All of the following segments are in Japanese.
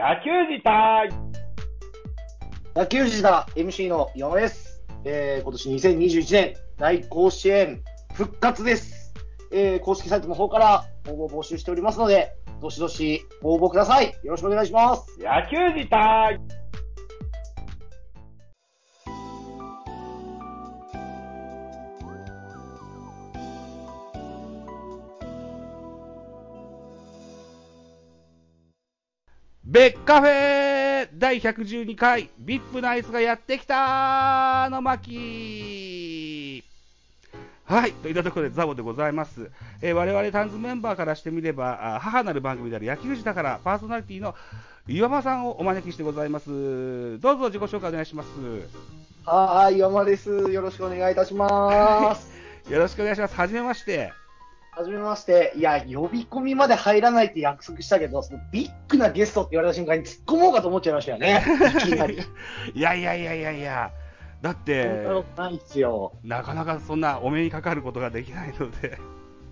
野球自体野球児だ MC の山根です。えー、今年2021年大甲子園復活です。えー、公式サイトの方から応募を募集しておりますので、どしどしご応募ください。よろしくお願いします。野球自体ベッカフェ第112回 VIP ナイスがやってきたの巻はい、といったところでザボでございます。えー我々タンズメンバーからしてみれば、あ母なる番組である野球児だからパーソナリティの岩間さんをお招きしてございます。どうぞ自己紹介お願いします。はーい、山根です。よろしくお願いいたします。よろしくお願いします。はじめまして。はじめまして。いや、呼び込みまで入らないって約束したけど、そのビッグなゲストって言われた瞬間に突っ込もうかと思っちゃいましたよね。いきなり。いやいやいやいやいや、だって、なかなかそんなお目にかかることができないので。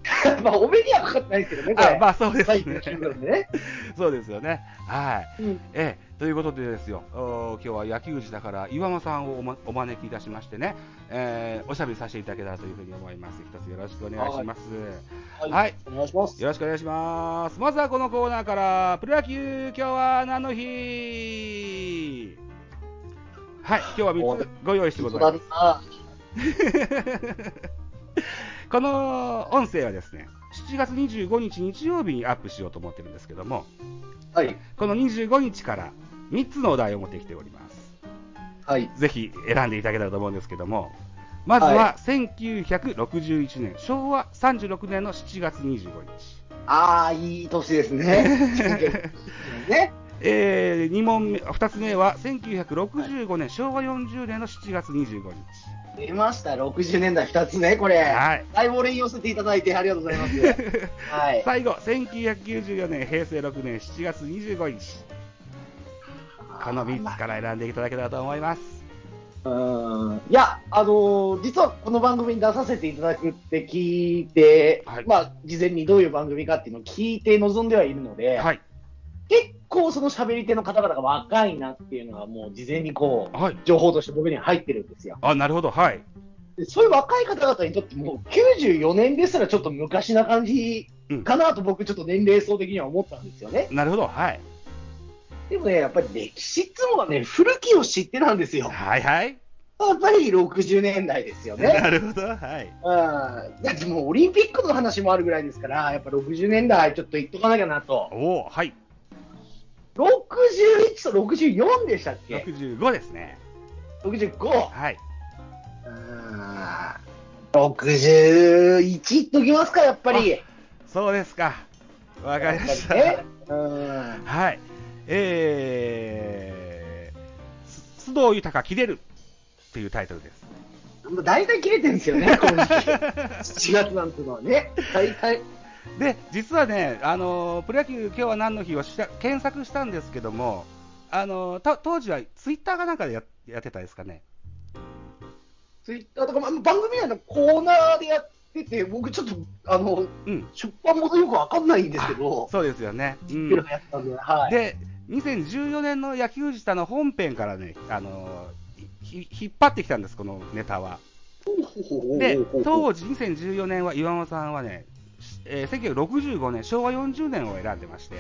まあ、お目にはかかってないですけどね、こあれ。まあそうですね。ね。そうですよね。はい。うんええ、ということでですよ、お今日は野球児だから岩間さんをお,、ま、お招きいたしましてね、えーおしゃべりさせていただけたらというふうに思います。一つよろしくお願いします。はいはいお願いします。よろしくお願いします。まずはこのコーナーから、プロ野球、今日は何の日？はい、今日は3つご用意してございます。あ この音声はですね、7月25日日曜日にアップしようと思ってるんですけども、はい。この25日から3つのお題を持ってきております。はい。ぜひ選んでいただけたらと思うんですけども、まずは1961年、昭和36年の7月25日。ああ、いい年ですね。ね。えー、2問目、2つ目は1965年、昭和40年の7月25日。出ました、60年代2つね、これ。はい。だいぶ俺に寄せていただいてありがとうございます。はい。最後、1994年、平成6年7月25日。この3つから選んでいただけたらと思います。うーんいや、あのー実はこの番組に出させていただくって聞いて、はいまあ、事前にどういう番組かっていうのを聞いて臨んではいるので、はい。結構その喋り手の方々が若いなっていうのがもう事前にこう、はい。情報として僕には入ってるんですよ。あ、なるほど。はい。でそういう若い方々にとっても、94年ですらちょっと昔な感じかなと僕ちょっと年齢層的には思ったんですよね。なるほど。はい。でもね、やっぱり歴史っていうのはね、古きを知ってなんですよ。はいはい。やっぱり60年代ですよね。なるほど。はい。うん。だってもうオリンピックの話もあるぐらいですから、やっぱ60年代ちょっと言っとかなきゃなと。おおはい。61と64でしたっけ？65ですね。?65。はい。うん。61いっときますか、やっぱり。そうですか。わかりました。ねうん。はい。えー、す須藤豊切れるっていうタイトルです。もう大体切れてるんですよね、この時期。4月なんてのはね。大体。で、実はね、あのープロ野球今日は何の日をした検索したんですけども、あの当時はツイッターかなんかでややってたですかね。ツイッターとか、まあ、番組内のコーナーでやってて、僕ちょっと、あの、うん。出版元よくわかんないんですけど、そうですよね。うん。で、2014年の野球自体の本編からね、あの引っ張ってきたんです、このネタは。で、当時2014年は岩間さんはね、えー1965年、昭和40年を選んでまして、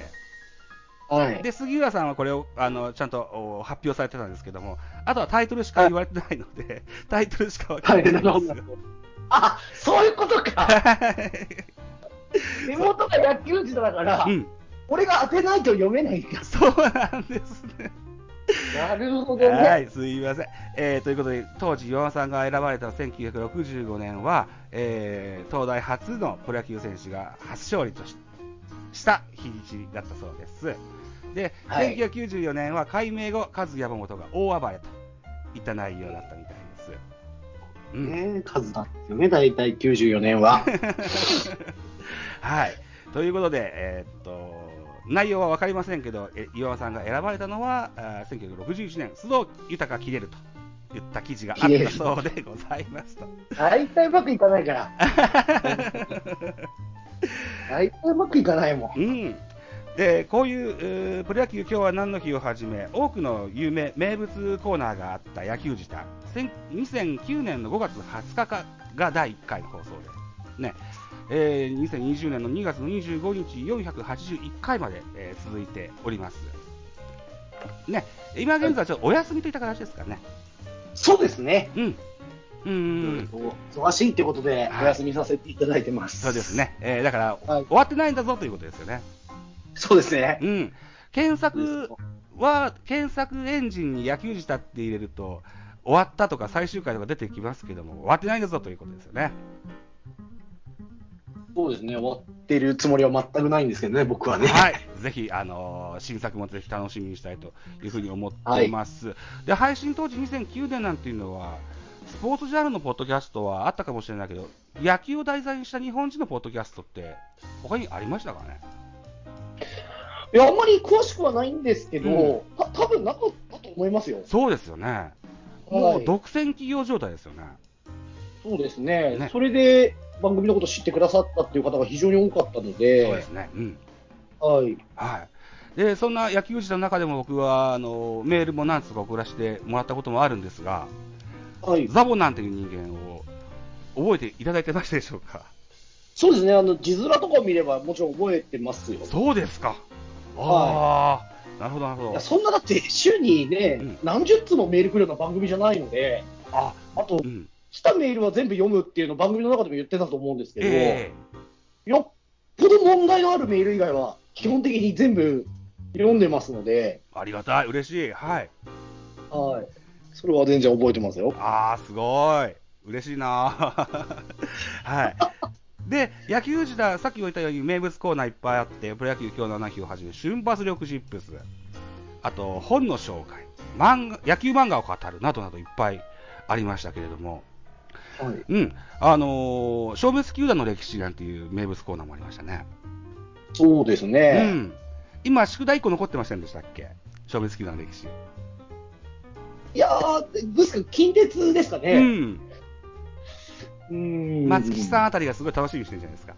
はい。で杉浦さんはこれをあのちゃんとお発表されてたんですけども、あとはタイトルしか言われてないので、タイトルしか分かはい、らないんですよ。あ、そういうことか。はい手元が野球児だから、うん、俺が当てないと読めないんだ。そうなんですね。なるほどね。はい、すいません。えーということで、当時、岩間さんが選ばれた1965年は、えー東大初のプロ野球選手が初勝利としした日にちだったそうです。で、はい1994年は改名後、カズ山本が大暴れといった内容だったみたいです。うんね数なんですよね、大体94年は。はい。ということで、えーっと、内容は分かりませんけど、え岩間さんが選ばれたのは、あー1961年、須藤豊切れると言った記事があったそうでございますと。大体うまくいかないから。大体うまくいかないもん。うん。でこういうえープロ野球今日は何の日をはじめ多くの有名名物コーナーがあった野球自体2009年の5月20日かが第1回の放送で、ねえー2020年の2月の25日481回まで、えー続いております。ね、今現在はちょっとお休みといった形ですかね。そうですね。うん。うん。忙しいってことで、はいお休みさせていただいてます。そうです。ね。えーだから、はい終わってないんだぞということですよね。そうですね。うん。検索は、検索エンジンに野球自体って入れると、終わったとか最終回とか出てきますけども、終わってないんだぞということですよね。そうですね。終わってるつもりは全くないんですけどね、僕はね。はい。ぜひ、あのー新作もぜひ楽しみにしたいというふうに思っています。で、配信当時2009年なんていうのは、スポーツジャンルのポッドキャストはあったかもしれないけど、野球を題材にした日本人のポッドキャストって、他にありましたかね？いや、あんまり詳しくはないんですけど、うんた多分なかったと思いますよ。そうですよね。もはいう独占企業状態ですよね。そうですねねそれで番組のこと知ってくださったっていう方が非常に多かったので、そうですね。うん。はい。はい。で、そんな野球自体の中でも僕は、あの、メールも何つか送らせてもらったこともあるんですが、はい。ザボなんていう人間を覚えていただいてましたでしょうかそうですね。あの、字面とかを見ればもちろん覚えてますよ。そうですか。ああ、なるほど、なるほどいや。そんなだって週にね、うん何十通もメール来るような番組じゃないので、あ、あとう、ん。来たメールは全部読むっていうのを番組の中でも言ってたと思うんですけど、えよっぽど問題のあるメール以外は、基本的に全部読んでますので、えありがたい、嬉しい。はい。はい。それは全然覚えてますよ。ああ、すごい。嬉しいな はい。で、野球時代、さっき言ったように名物コーナーいっぱいあって、プロ野球今日の7日をはじめ、瞬発力ジップス、あと、本の紹介、漫画、野球漫画を語るなどなどいっぱいありましたけれども、はい。うん、あのー消滅球団の歴史なんていう名物コーナーもありましたね。そうですうね。ん。今、宿題1個残ってませんでしたっけ？消滅球団の歴史。いやー、ですか、近鉄ですかうね。ん。うん。松木さんあたりがすごい楽しみにしてるんじゃないですか。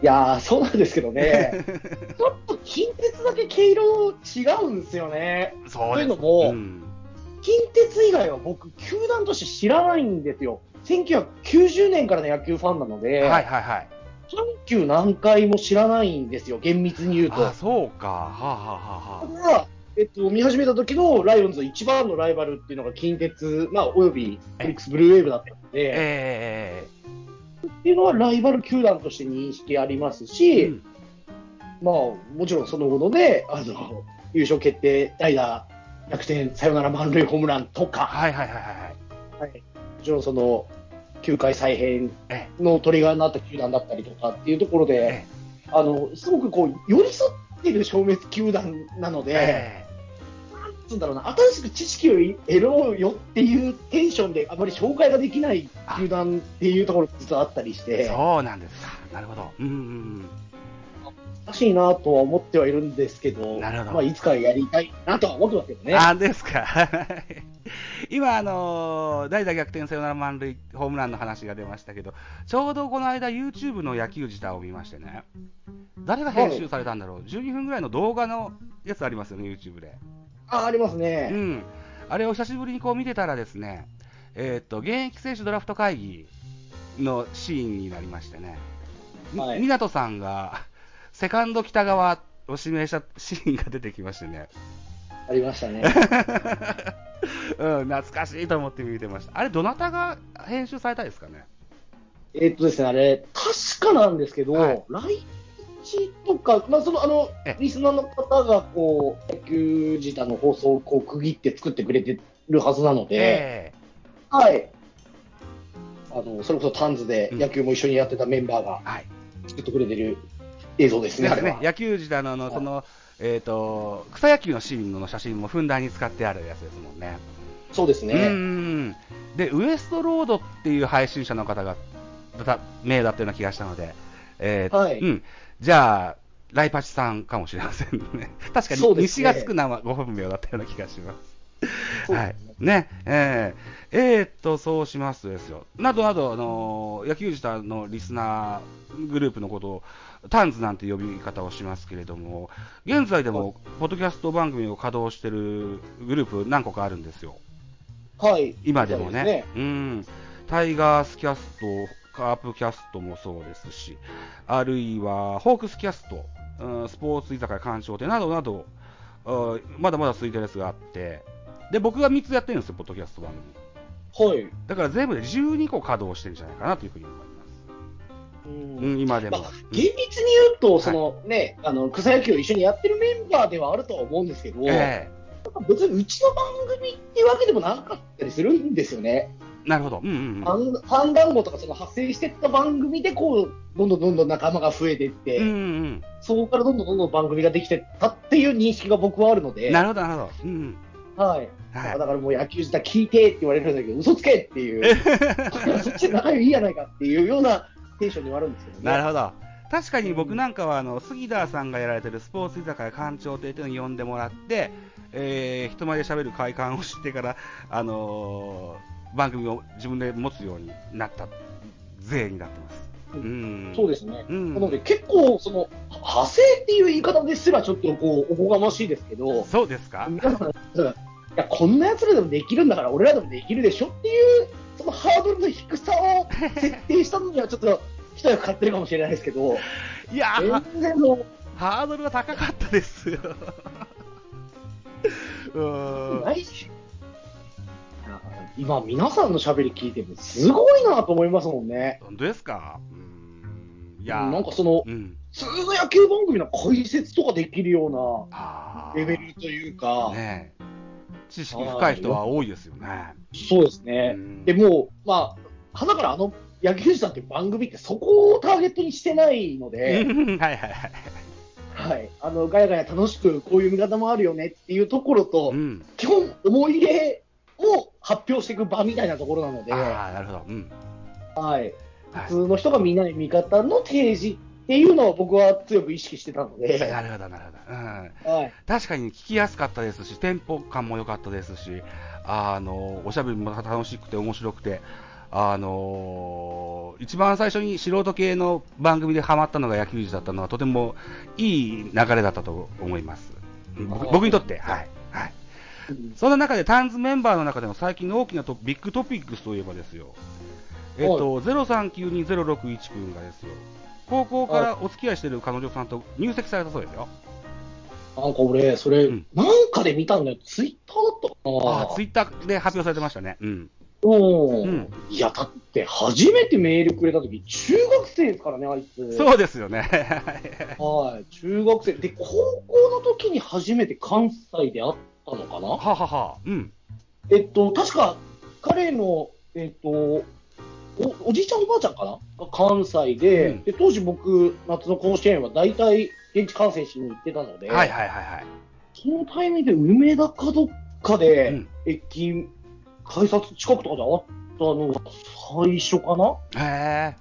いやー、そうなんですけどね。ちょっと近鉄だけ毛色違うんですよね。そうというのもん、近鉄以外は僕、球団として知らないんですよ。1990年からの野球ファンなので、はいはいはい。阪急何回も知らないんですよ、厳密に言うと。あ、そうか。はあ、はあはあはただ、えっと、見始めた時のライオンズの一番のライバルっていうのが近鉄、まあ、およびオリックスブルーウェーブだったのあ、で、えっていうのはライバル球団として認識ありますえし、うんまあ、もちろんその後のね、あの、優勝決定、代打、逆転、サヨナラ満塁ホームランとか、はいはいはいはい。はい、もちろんその、球界再編えのトリガーになった球団だったりとかっていうところで、えあの、すごくこう、寄り添ってる消滅球団なので、えなんつうんだろうな、新しく知識を得ろうよっていうテンションであまり紹介ができない球団っていうところが実はあったりしえて、そうなんですか。なるほど。うんうん難しいなとは思ってはいるんですけど、なるほどまあ、いつかやりたいなとは思ってますけどうん。ね。あ、ですか。今、あのー代打逆転サヨナラ満塁ホームランの話が出ましたけど、ちょうどこの間 YouTube の野球自体を見ましてね、誰が編集されたんだろう、12分ぐらいの動画のやつありますよね、YouTube で。あありますうね。ん、あれを久しぶりにこう見てたらですね、えーっと現役選手ドラフト会議のシーンになりましてね、みはい湊さんがセカンド北側を指名したシーンが出てきましてね、ありましたね。うん、懐かしいと思って見てました。あれ、どなたが編集されたですかね？えっとですね、あれ、確かなんですけど、はい来日とか、まあ、その、あのえ、リスナーの方が、こう、野球自体の放送をこう区切って作ってくれてるはずなので、えはい。あの、それこそタンズでうん野球も一緒にやってたメンバーが。作ってくれてる映像ですね、ですね。野球時代のあの、はいその、えーっと、草野球のシーンの写真もふんだんに使ってあるやつですもんね。うそうですね。んで、ウエストロードっていう配信者の方がだ名だったような気がしたので、えーはいうん、じゃあ、ライパチさんかもしれませんね。確かに西がつくのはご本名だったような気がします。はい。ね、えー、えーっと、そうしますとですよ。などなど、あのー野球自体のリスナーグループのことを、タンズなんて呼び方をしますけれども、現在でも、ポッドキャスト番組を稼働してるグループ何個かあるんですよ。はい。今でもね。そうん。タイガースキャスト、カープキャストもそうですし、あるいは、ホークスキャスト、うんスポーツ居酒屋館長店などなど、あまだまだ続いてるやつがあって、で、僕が3つやってるんですよ、ポッドキャスト番組。はい。だから全部で12個稼働してるんじゃないかなというふうに思います。うんうん、今でも。まあ、厳密に言うと、そのね、あの草野球を一緒にやってるメンバーではあるとは思うんですけど、え別にうちの番組っていうわけでもなかったりするんですよね。えなるほど。うんうんうん。ファンファン団子とかその派生してった番組でこうどんどんどんどん仲間が増えていって、うんうんそこからどんどんどんどん番組ができてったっていう認識が僕はあるのうで、ん。なるほど、なるほど。うんはい、はいだからもう野球自体聞いてって言われるんだけど、嘘つけっていう、そっちで仲良いやないかっていうようなテンションにはあるんですけどね。なるほど。確かに僕なんかはあの杉田さんがやられてるスポーツ居酒屋館長亭というのに呼んでもらって、えー人前で喋る快感を知ってから、あのー番組を自分で持つようになった税になってます。うん、そうですね。うんなので結構その派生っていう言い方ですらちょっとこうおこがましいですけど、そうですか？いやこんなやつらでもできるんだから俺らでもできるでしょっていうそのハードルの低さを設定したのにはちょっと一役買ってるかもしれないですけど、いやー全然のハードルが高かったですよ。うーんないし。今皆さんの喋り聞いてもすごいなと思いますもんね。本当ですか？うーんいやーなんかそのうん、普通の野球番組の解説とかできるようなレベルというか、ねえ知識深い人は多いですよね。そうですね。うんでもう、まあ、花からあの野球児さんって番組ってそこをターゲットにしてないので、うん はいはいはい。はい、あのガヤガヤ楽しくこういう見方もあるよねっていうところと、うん、基本思い入れを発表していく場みたいなところなので、はああ、なるほど。うん。い、はい普通の人がみんなに味方の提示っていうのを僕は強く意識してたので、なるほど、なるほど。うん。はい、確かに聞きやすかったですし、テンポ感も良かったですし、あの、おしゃべりも楽しくて面白くて、あの一番最初に素人系の番組でハマったのが野球児だったのは、とてもいい流れだったと思います。僕僕にとって、はい。はい。そんな中で、タンズメンバーの中でも最近の大きなトビッグトピックスといえばですよ、えっと、03920601君がですよ、高校からお付き合いしている彼女さんと入籍されたそうですよ。なんか俺、それ、うんなんかで見たんだよ、ツイッターだったかな。あツイッターで発表されてましたね。うん。うんうんいや、だって、初めてメールくれた時中学生ですからね、あいつ。そうですよね。はい、中学生。で、高校の時に初めて関西で会ったのかな？ははは。うん。えっと、確か、彼の、えっと、おおじいちゃんおばあちゃんかな？が関西で,、うん。で、当時僕、夏の甲子園は大体現地観戦しに行ってたので、はいはいはいはい。そのタイミングで梅田かどっかで、うん。駅、改札近くとかで会ったのが最初かな？へ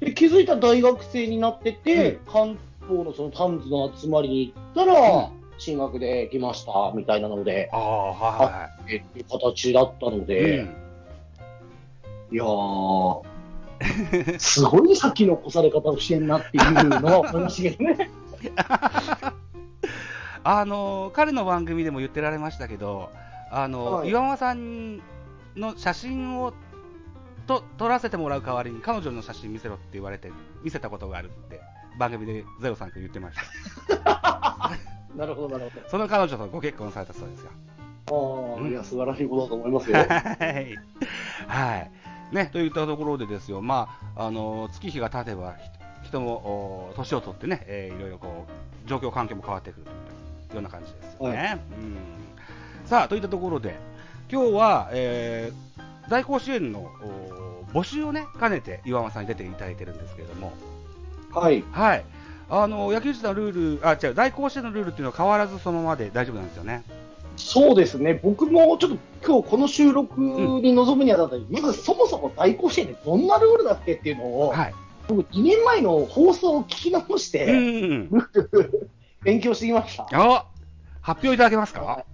え。で気づいたら大学生になってて、う関東のそのタンズの集まりに行ったら、進学で来ましたみたいなので、ああ、はいはえっていう形だったの。で、うんいやー、すごい先の越され方をしてんなっていうのは思いましたけどね。あの彼の番組でも言ってられましたけど、あの、はい岩間さんの写真をと撮らせてもらう代わりに彼女の写真見せろって言われて見せたことがあるって番組でゼロさんと言ってました。なるほど、なるその彼女とご結婚されたそうですよ。ほど。ああ、うんいや、素晴らしいことだと思いますよ。はい。はい。ね、といったところでですよ、まあ、あの、月日が経てば、ひ人も、お年を取ってね、えーいろいろこう、状況環境も変わってくるというような感じですよね。はうん。さあ、といったところで、今日は、えー大甲子園のお募集をね、兼ねて岩間さんに出ていただいてるんですけれども、はい。はい。あの、野球自体のルール、あ、違う、大甲子園のルールっていうのは変わらずそのままで大丈夫なんですよね。そうですね、僕もちょっと今日この収録に臨むにあたって、まずそもそも大甲子園でどんなルールだっけっていうのを、はい。僕2年前の放送を聞き直しうて、ん。勉強してきました。あ発表いただけますか？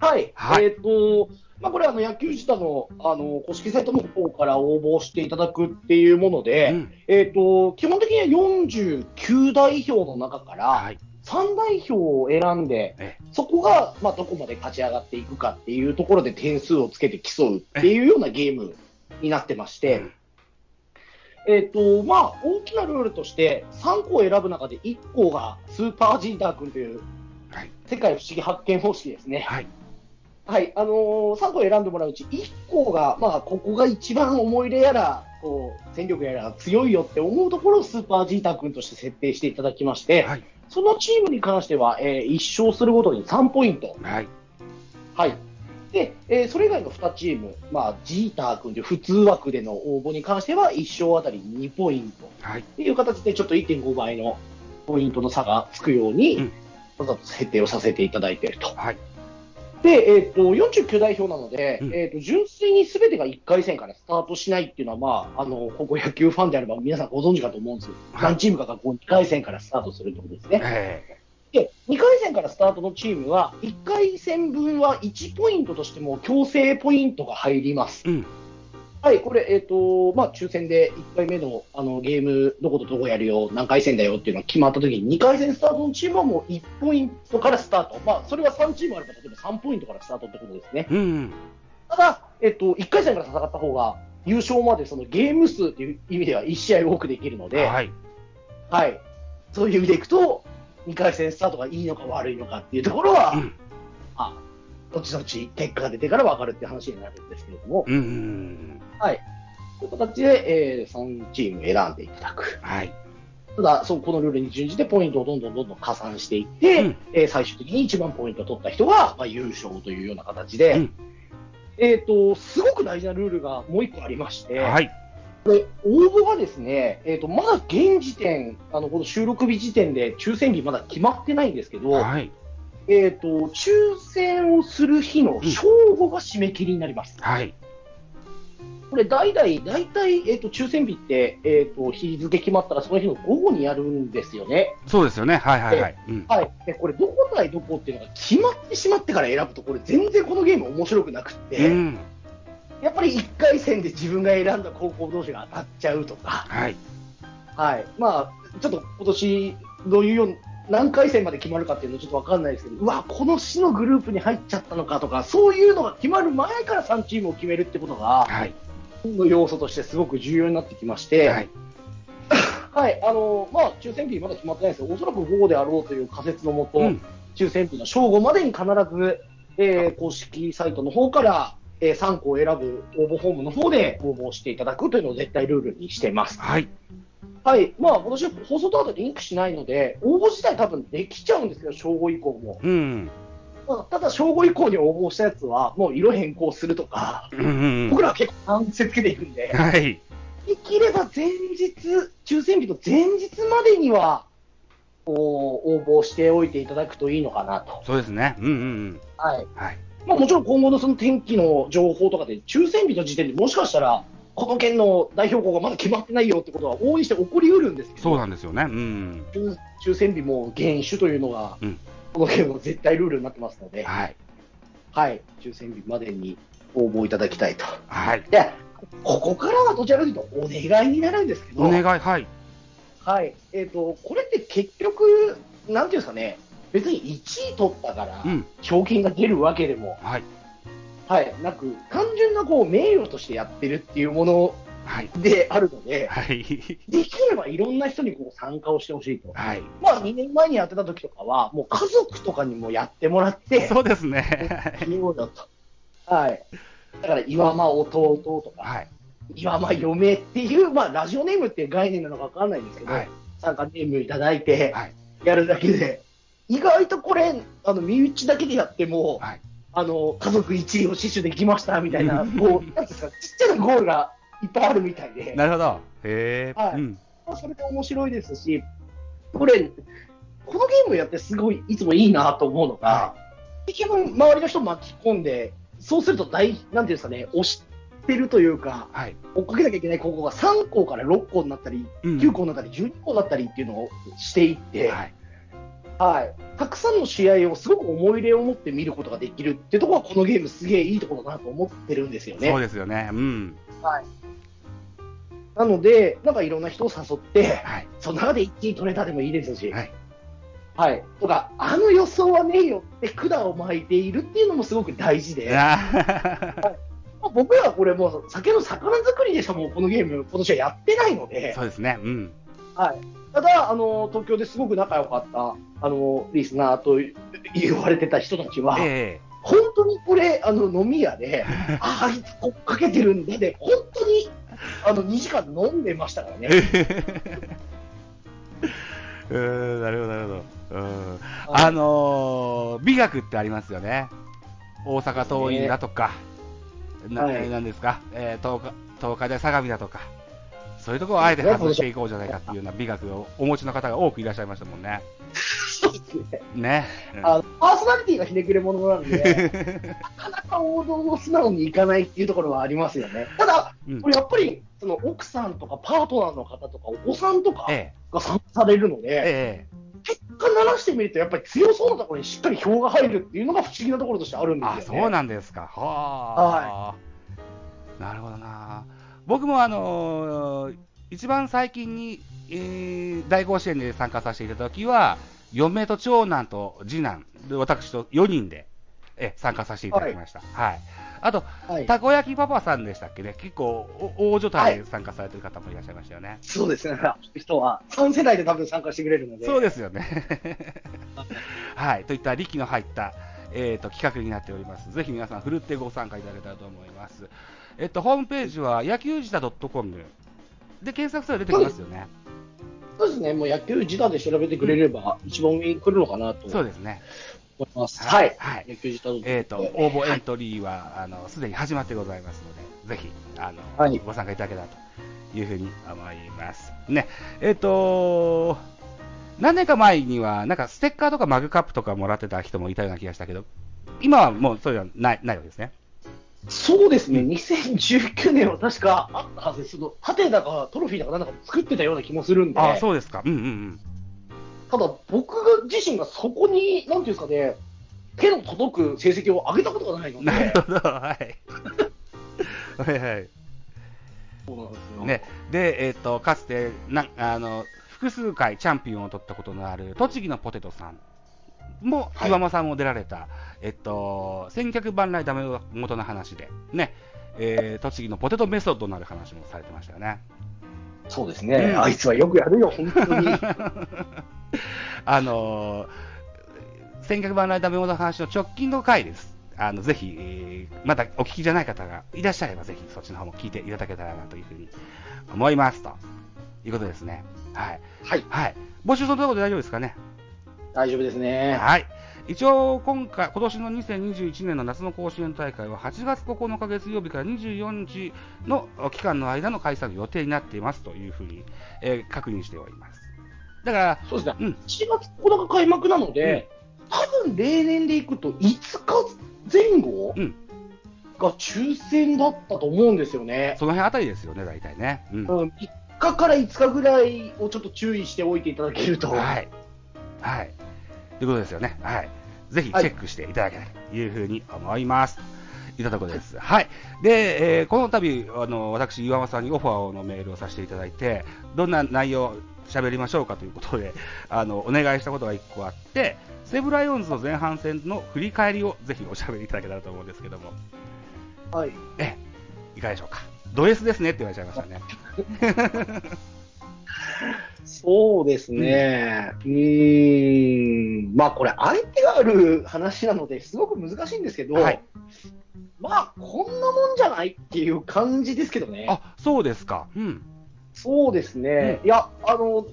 はい。はいえっ、と、まあ、これはあの野球自体のあの公式サイトの方から応募していただくっていうもので、うんえっ、と、基本的には49代表の中からはい。3代表を選んで、えそこが、まあ、どこまで勝ち上がっていくかっていうところで点数をつけて競うっていうようなゲームになってまして、えっ、と、まあ、大きなルールとして、3個を選ぶ中で1個がスーパージーター君というはい。世界不思議発見方式ですね。はい。はい、あのー、3個選んでもらううち1個が、まあ、ここが一番思い入れやら、こう、戦力やら強いよって思うところをスーパージーター君として設定していただきまして、はい。そのチームに関しては、え1勝するごとに3ポイント。はい。はい。で、えーそれ以外の2チーム、まあ、ジーター君という普通枠での応募に関しては、1勝あたり2ポイントはい。っていう形で、ちょっと1.5倍のポイントの差がつくように、うんわざと設定をさせていただいていると。はい。で、えっ、と、49代表なので、うんえっ、と、純粋に全てが1回戦からスタートしないっていうのは、まあ、あの、ここ野球ファンであれば皆さんご存知かと思うんですけど、はい何チームかがこう2回戦からスタートするってことですね。えで、2回戦からスタートのチームは、1回戦分は1ポイントとしても強制ポイントが入ります。ーうん。はい、これ、えっ、と、まあ、抽選で1回目のあのゲーム、どことどこやるよ、何回戦だよっていうのが決まったときに、2回戦スタートのチームはもう1ポイントからスタート。まあ、それは3チームあれば、例えば3ポイントからスタートってことですね。うん。ただ、えっ、と、1回戦から戦った方が、優勝までそのゲーム数という意味では1試合多くできるので、はい。はい。そういう意味でいくと、2回戦スタートがいいのか悪いのかっていうところは、うん。まあ、どっちどっち結果が出てから分かるっていう話になるんですけれども、うん。はい。という形で、えー、3チーム選んでいただく。はい。ただ、そうこのルールに準じてポイントをどんどんどんどん加算していって、うんえー最終的に一番ポイントを取った人が、まあ、優勝というような形で、うんえっ、と、すごく大事なルールがもう一個ありまして、はい。これ、応募がですね、えっ、と、まだ現時点、あの、この収録日時点で抽選日まだ決まってないんですけど、はい。えっ、と、抽選をする日の正午が締め切りになります。はい。これ、代々、大体、えっ、と、抽選日って、えっ、と、日付決まったらその日の午後にやるんですよね。そうですよね。はいはいはい。うん。はい。で、これ、どこ対どこっていうのが決まってしまってから選ぶと、これ、全然このゲーム面白くなくって、うん。やっぱり1回戦で自分が選んだ高校同士が当たっちゃうとか、はい。はい。まあ、ちょっと今年、どういうよう何回戦まで決まるかっていうのはちょっとわかんないですけど、うわ、この市のグループに入っちゃったのかとか、そういうのが決まる前から3チームを決めるってことが、はい。の要素としてすごく重要になってきまして、はい。はい、あの、まあ、抽選日まだ決まってないですけど、おそらく午後であろうという仮説のもと、うん。抽選日の正午までに必ず、えー公式サイトの方から、えー3個を選ぶ応募フォームの方で応募していただくというのを絶対ルールにしてます。はい。はい。まあ、私、放送と後でリンクしないので、応募自体多分できちゃうんですけど、正午以降も。うん。まあ、ただ、正午以降に応募したやつは、もう色変更するとか、うんうん。僕らは結構関節つけていくんで、はい。できれば前日、抽選日の前日までには、応募しておいていただくといいのかなと。そうですね。うんうんうん。はい。はい。まあ、もちろん今後のその天気の情報とかで、抽選日の時点でもしかしたら、この県の代表校がまだ決まってないよってことは、応援して起こりうるんですけど、そうなんですよね。うん。抽抽選日も厳守というのが、うんこのゲームの絶対ルールになってますので、はい。はい、抽選日までに応募いただきたいと。はい。で、ここからはどちらかというとお願いになるんですけど、お願い。はい。はい、えっ、と、これって結局、なんていうんですかね、別に1位取ったからう、ん。賞金が出るわけでも、はい。はい、なく、単純なこう名誉としてやってるっていうものはい。であるので、はい。できればいろんな人にこう参加をしてほしいと。はい。まあ、2年前にやってた時とかは、もう家族とかにもやってもらって、そうですね。はい。だから、岩間弟とか、はい。岩間嫁っていう、まあ、ラジオネームっていう概念なのかわかんないんですけど、はい。参加ネームいただいて、はい。やるだけで、意外とこれ、あの、身内だけでやっても、はい。あの、家族1位を死守できましたみたいな、こう、なんですか、ちっちゃなゴールがいっぱいあるみたいで、なるほど。へえ。はいうん。まあそれで面白いですし、これ、このゲームやってすごい、いつもいいなと思うのが、は基本周りの人巻き込んで、そうすると大、なんていうんですかね、押してるというか、はい。追っかけなきゃいけない高校が3校から6校になったり、うん9校になったり、12校になったりっていうのをしていって、はい。はい。たくさんの試合をすごく思い入れを持って見ることができるってところは、このゲームすげえいいところだなと思ってるんですよね。そうですよね。うん。なので、なんかいろんな人を誘って、はい。その中で一気に取れたでもいいですし、はい。はい。とか、あの予想はねえよって管を巻いているっていうのもすごく大事で、あまあ僕らはこれもう酒の魚作りでしかもうこのゲーム今年はやってないのでー、そうですね。うん。ただ、あの、東京ですごく仲良かった、あの、リスナーと言われてた人たちは、え本当にこれ、あの、飲み屋で、あ、あいつこっかけてるんで、で、本当に、あの、2時間飲んでましたからえね。うーん、なるほど、なるほど。うん。あのー、美学ってありますよね。大阪桐蔭だとか、な、はいなんですか、えー、東海東海大相模だとか、そういうところをあえて外していこうじゃないかっていうような美学をお持ちの方が多くいらっしゃいましたもんね。そうですね。ね。あの、パーソナリティがひねくれ者なんで、なかなか王道を素直にいかないっていうところはありますよね。ただ、うんこれやっぱり、その奥さんとかパートナーの方とかお子さんとかえが参加されるのえ、で、え結果鳴らしてみると、やっぱり強そうなところにしっかり票が入るっていうのが不思議なところとしてあるんえ。あ、ですよね。そうなんですか。はあ。なるほどな。僕もあのー一番最近に、えー大甲子園で参加させていただきは、嫁と長男と次男、で私と4人でえ参加させていただきました。はい。あと、はい。たこ焼きパパさんでしたっけね、結構お大所帯で参加されてる方もいらっしゃいましたよね。そうですね。人は3世代で多分参加してくれるので。そうですよね。はい。といった力の入った、えー、と企画になっております。ぜひ皆さん、ふるってご参加いただけたらと思います。えっと、ホームページは野球自体 .com で検索すれば出てきますよね。そうですね。もう野球自体で調べてくれれば、一番上に来るのかなと思いそうですね。ます。はい。はい野球自体えっ、と、応募エントリーは、あの、すでに始まってございますので、ぜひ、あの、はいご参加いただけたらというふうに思います。ね。えっ、と、何年か前には、なんかステッカーとかマグカップとかもらってた人もいたような気がしたけど、今はもうそういうのはない、ないわけですね。そうですね。2019年は確かあったはずです。盾だかトロフィーだかなんだか作ってたような気もするんで。ああ、そうですか。うんうんうん。ただ僕が自身がそこに、なんていうんですかね、手の届く成績を上げたことがないので。なるほど、はい。はいはい。そうなんですよ。ね、で、えっ、と、かつて、な、あの、複数回チャンピオンを取ったことのある、栃木のポテトさんも、はい岩間さんも出られた、えっと、千客万来ダメ元の話で、ね、えー栃木のポテトメソッドなる話もされてましたよね。そうですね、うんあいつはよくやるよ、本当に。あのー、千客万来ダメ元の話の直近の回です。あの、ぜひ、えーまだお聞きじゃない方がいらっしゃれば、ぜひそっちの方も聞いていただけたらなというふうに思いますということですね。はい。はい、はい。募集そのところで大丈夫ですかね？大丈夫ですね。はい。一応、今回、今年の2021年の夏の甲子園大会は8月9日月曜日から24日の期間の間の開催の予定になっていますというふうに、えー確認しております。だから、そうですね、うん7月9日開幕なので、多分例年でいくと5日前後うんが抽選だったと思うんですよね。その辺あたりですよね、大体ね。うん。うん、3日から5日ぐらいをちょっと注意しておいていただけると。はい。はい。ということですよね。はい。ぜひチェックしていただけたらというふうに思います。いったところです。はい。で、えーこの度、あの、私、岩間さんにオファーのメールをさせていただいて、どんな内容喋りましょうかということで、あの、お願いしたことが1個あって、西武ライオンズの前半戦の振り返りをぜひおしゃべりいただけたらと思うんですけども、はい、ええ、いかがでしょうか。ド S ですねって言われちゃいましたね。そうですね、うーん、まあこれ、相手がある話なので、すごく難しいんですけど、はいまあ、こんなもんじゃないっていう感じですけどね。あ、そうですか。うん。そうですね、いや、あの、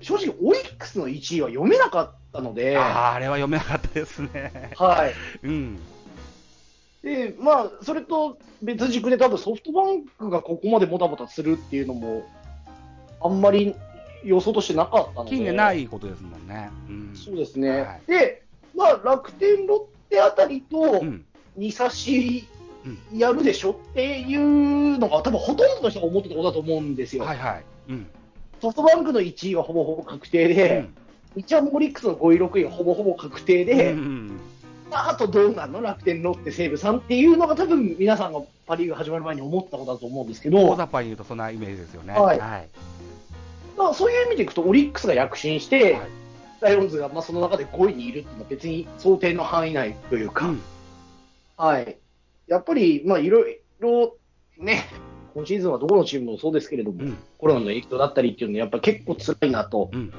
正直、オリックスの1位は読めなかったので、あーあれは読めなかったですね。はい。うん。で、まあ、それと別軸で多分ソフトバンクがここまでもたもたするっていうのも、あんまり予想としてなかったので。近年ないことですもんね。うん。そうですね。はいで、まあ、楽天、ロッテあたりとうん。2差しやるでしょっていうのが、多分ほとんどの人が思ってたことだと思うんですよ。はいはい。うん。ソフトバンクの1位はほぼほぼ確定で、一応オリックスの5位、6位がほぼほぼ確定で、うんあとどうなんの？楽天、ロッテ、西武さんっていうのが多分皆さんがパ・リーグ始まる前に思ったことだと思うんですけど、大だ雑把に言うとそんなイメージですよね。はいはい。からそういう意味でいくと、オリックスが躍進して、はいライオンズがまあその中で5位にいるっていうのは別に想定の範囲内というか、うんはい。やっぱり、まあいろいろね、今シーズンはどこのチームもそうですけれども、うんコロナの影響だったりっていうのはやっぱ結構辛いなと。うん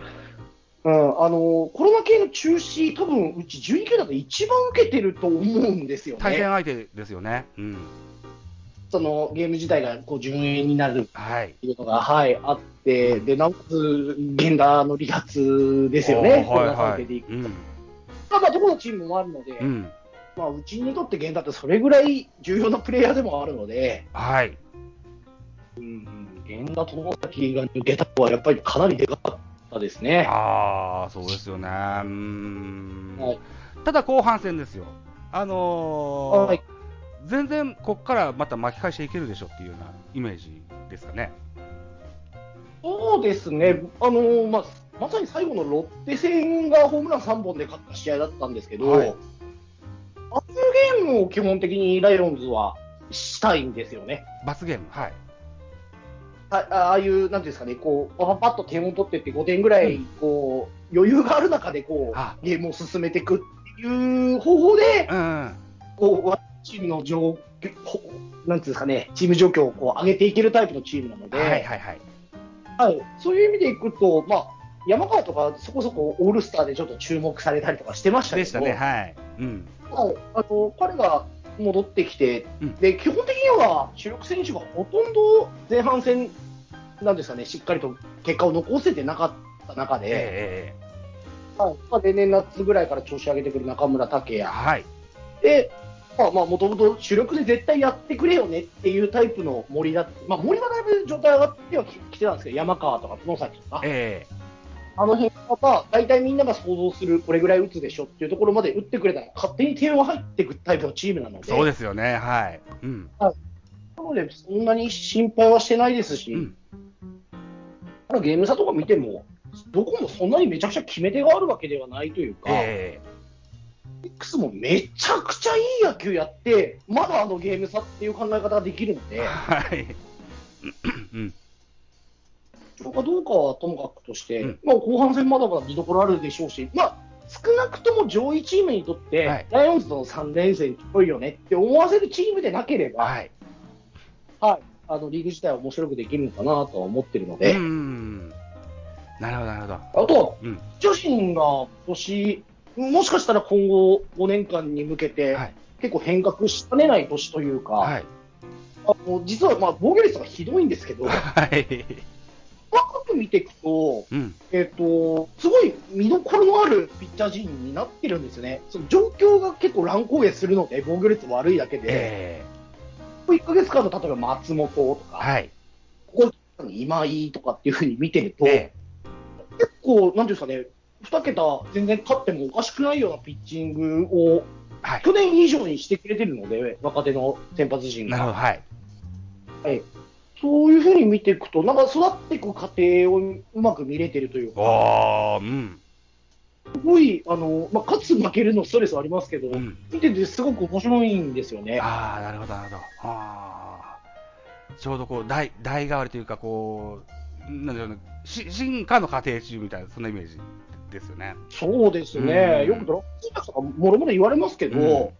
うん、あのコロナ系の中止、多分うち12球団で一番受けてると思うんですよね。対戦相手ですよね。うん。そのゲーム自体がこう順延になるはい。っていうのが、はい、あって、で、なおかつ、源田の離脱ですよね、はいはい。うん。まあ、どこのチームもあるので、うん。まあ、うちにとって源田ってそれぐらい重要なプレイヤーでもあるので、はい。うん、源田智崎が抜けたのはやっぱりかなりでかかったですね。ああ、そうですよね。うーん。はいただ後半戦ですよ。あのーはい全然ここからまた巻き返していけるでしょっていうようなイメージですかね。そうですね、あのーまあ、まさに最後のロッテ戦がホームラン3本で勝った試合だったんですけど、はいああいうゲームを基本的にライオンズはしたいんですよね。罰ゲーム。はい。あああいう、なんていうんですかね、こう、パパパッと点を取ってって5点ぐらい、うんこう、余裕がある中で、こあう、ゲームを進めていくっていう方法で、うんうん。こう、チームの状なんていうんですかね、チーム状況をこう上げていけるタイプのチームなので、はいはいはい。はいそういう意味でいくと、まあ、山川とかそこそこオールスターでちょっと注目されたりとかしてましたけど、でしたね。はい。うん。はいあの彼が戻ってきて、うんで基本的には主力選手がほとんど前半戦、なんですかね、しっかりと結果を残せてなかった中で、えはいまあ、例年夏ぐらいから調子上げてくる中村剛え也はい。で、まあ、まあ、もともと主力で絶対やってくれよねっていうタイプの森だまあ、森はだいぶ状態上がってはききてたんですけど、山川とか野崎とか、えあの辺は、まあ、大体みんなが想像するこれぐらい打つでしょっていうところまで打ってくれた。ら、勝手に点は入っていくタイプのチームなのえで、そうですよね。はい。うん。なので、そんなに心配はしてないですし、うん。ゲーム差とか見ても、どこもそんなにめちゃくちゃ決め手があるわけではないというか、えオリックスもめちゃくちゃいい野球やって、まだあのゲーム差っていう考え方ができるのえで、はい。うん。どうかはともかくとして、うんまあ、後半戦まだまだ見どころあるでしょうし、まあ、少なくとも上位チームにとって、はいライオンズとの3連戦っぽいよねって思わせるチームでなければ、はい。はい、あのリーグ自体は面白くできるのかなとは思ってるので、うん。なるほど、なるほど。あとは、うん。巨人が今年、もしかしたら今後5年間に向けて、はい。結構変革しかねない年というか、はい。あの実はまあ防御率がひどいんですけど、はい。細かく見ていくと、うん。えっと、すごい見どころのあるピッチャー陣になってるんですよね。その状況が結構乱高下するので、防御率悪いだけで、えここ1ヶ月間の例えば松本とか、えはい。ここに今井とかっていうふうに見てると、え結構、なんていうんですかね、2桁全然勝ってもおかしくないようなピッチングをえはい。去年以上にしてくれてるので、若手の先発陣なるほど、が。はい。はい、そういうふうに見ていくと、なんか育っていく過程をうまく見れてるというか、おー、うん。すごい、あのまあ、勝つ、負けるのストレスはありますけど、うん。見ててすごく面白いんですよね。ああ、なるほど、なるほど。あーちょうどこう、代、代替わりというか、こう、なんだろうね、し進化の過程中みたいな、そんなイメージですよね。そうですね、うんよくドラフトとかもろもろ言われますけど、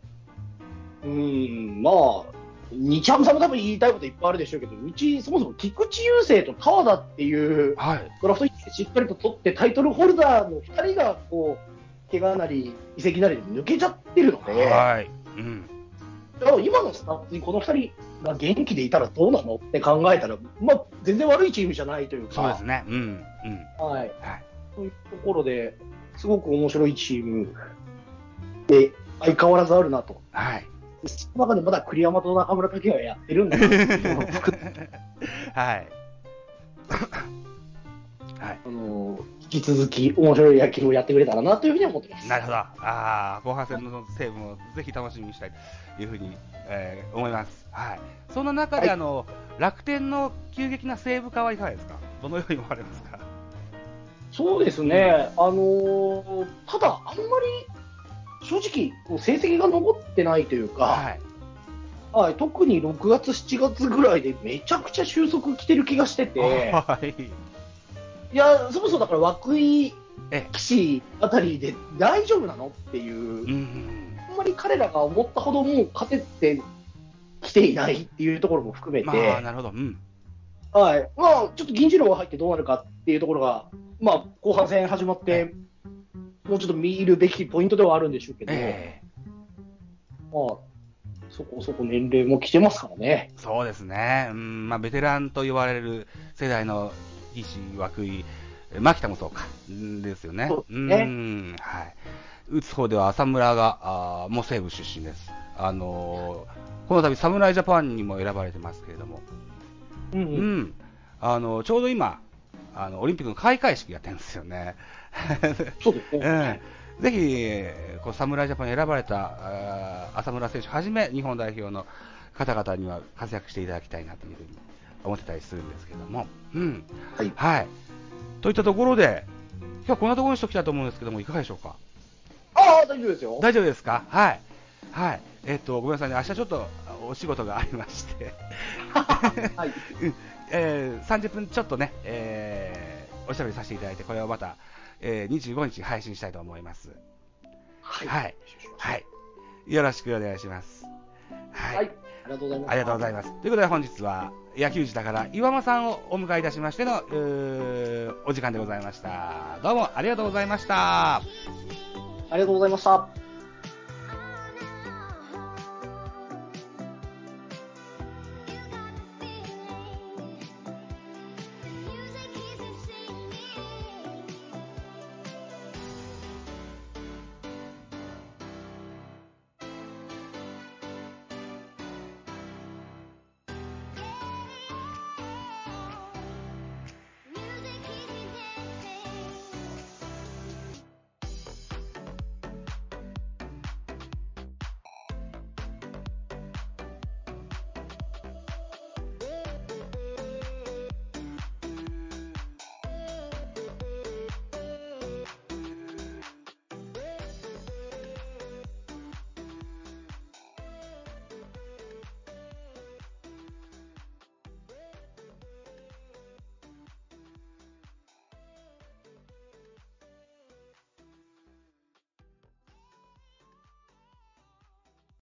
うん、まあ、日ハムさんも多分言いたいこといっぱいあるでしょうけど、うち、そもそも菊池雄星と多和田っていうはい。ドラフト1位でしっかりと取って、タイトルホルダーの2人がこう怪我なり移籍なりで抜けちゃってるので、はい。うん。今のスタッツにこの2人が元気でいたらどうなのって考えたら、まあ、全然悪いチームじゃないというか。そうですね。うん。うん。はいはい。そういうところですごく面白いチームで相変わらずあるなと。はい。その中でまだ栗山と中村武也やってるんだ はい。はい。あの引き続き面白い野球をやってくれたらなというふうに思ってます。なるほど。ああ、後半戦のセーブもぜひ楽しみにしたいというふうに、えー思います。はい。その中で、はいあの、楽天の急激なセーブ化はいかがですか？どのように思われますか？そうですね、あのーただ、あんまり正直、成績が残ってないというか、はい。はい、特に6月、7月ぐらいでめちゃくちゃ収束来てる気がしてて、はい。いや、そもそもだから涌井え騎士あたりで大丈夫なのっていうう、ん。あんまり彼らが思ったほどもう勝ててきていないっていうところも含めて、まあ、なるほど。うん。はい。まあ、ちょっと銀次郎が入ってどうなるかっていうところが、まあ、後半戦始まって、もうちょっと見るべきポイントではあるんでしょうけど、ええまあ、そこそこ年齢も来てますからね。そうですね。うん、まあ、ベテランと言われる世代の石涌井、牧田もそうか。んですよね。そうねん。はい。打つ方では浅村が、あーもう西武出身です。あのーこの度侍ジャパンにも選ばれてますけれども、うんううんん。あの、ちょうど今、あの、オリンピックの開会式やってるんですよね。そうですね。ええぜひ、えーこう侍ジャパンに選ばれた浅村選手はじめ、日本代表の方々には活躍していただきたいなというふうに思ってたりするんですけども。うん。はいはい。といったところで、今日はこんなところにしておきたいと思うんですけども、いかがでしょうか？ああ、大丈夫ですよ。大丈夫ですか？はい。はい。えっ、と、ごめんなさいね。明日ちょっとあお仕事がありまして、はい。うんえー30分ちょっとね、えーおしゃべりさせていただいて、これをまた、えー25日配信したいと思います。はい。はい。はい。よろしくお願いします。はい。はい。ありがとうございます。ありがとうございます。ということで本日は野球児だから岩間さんをお迎えいたしましてのお時間でございました。どうもありがとうございました。ありがとうございました。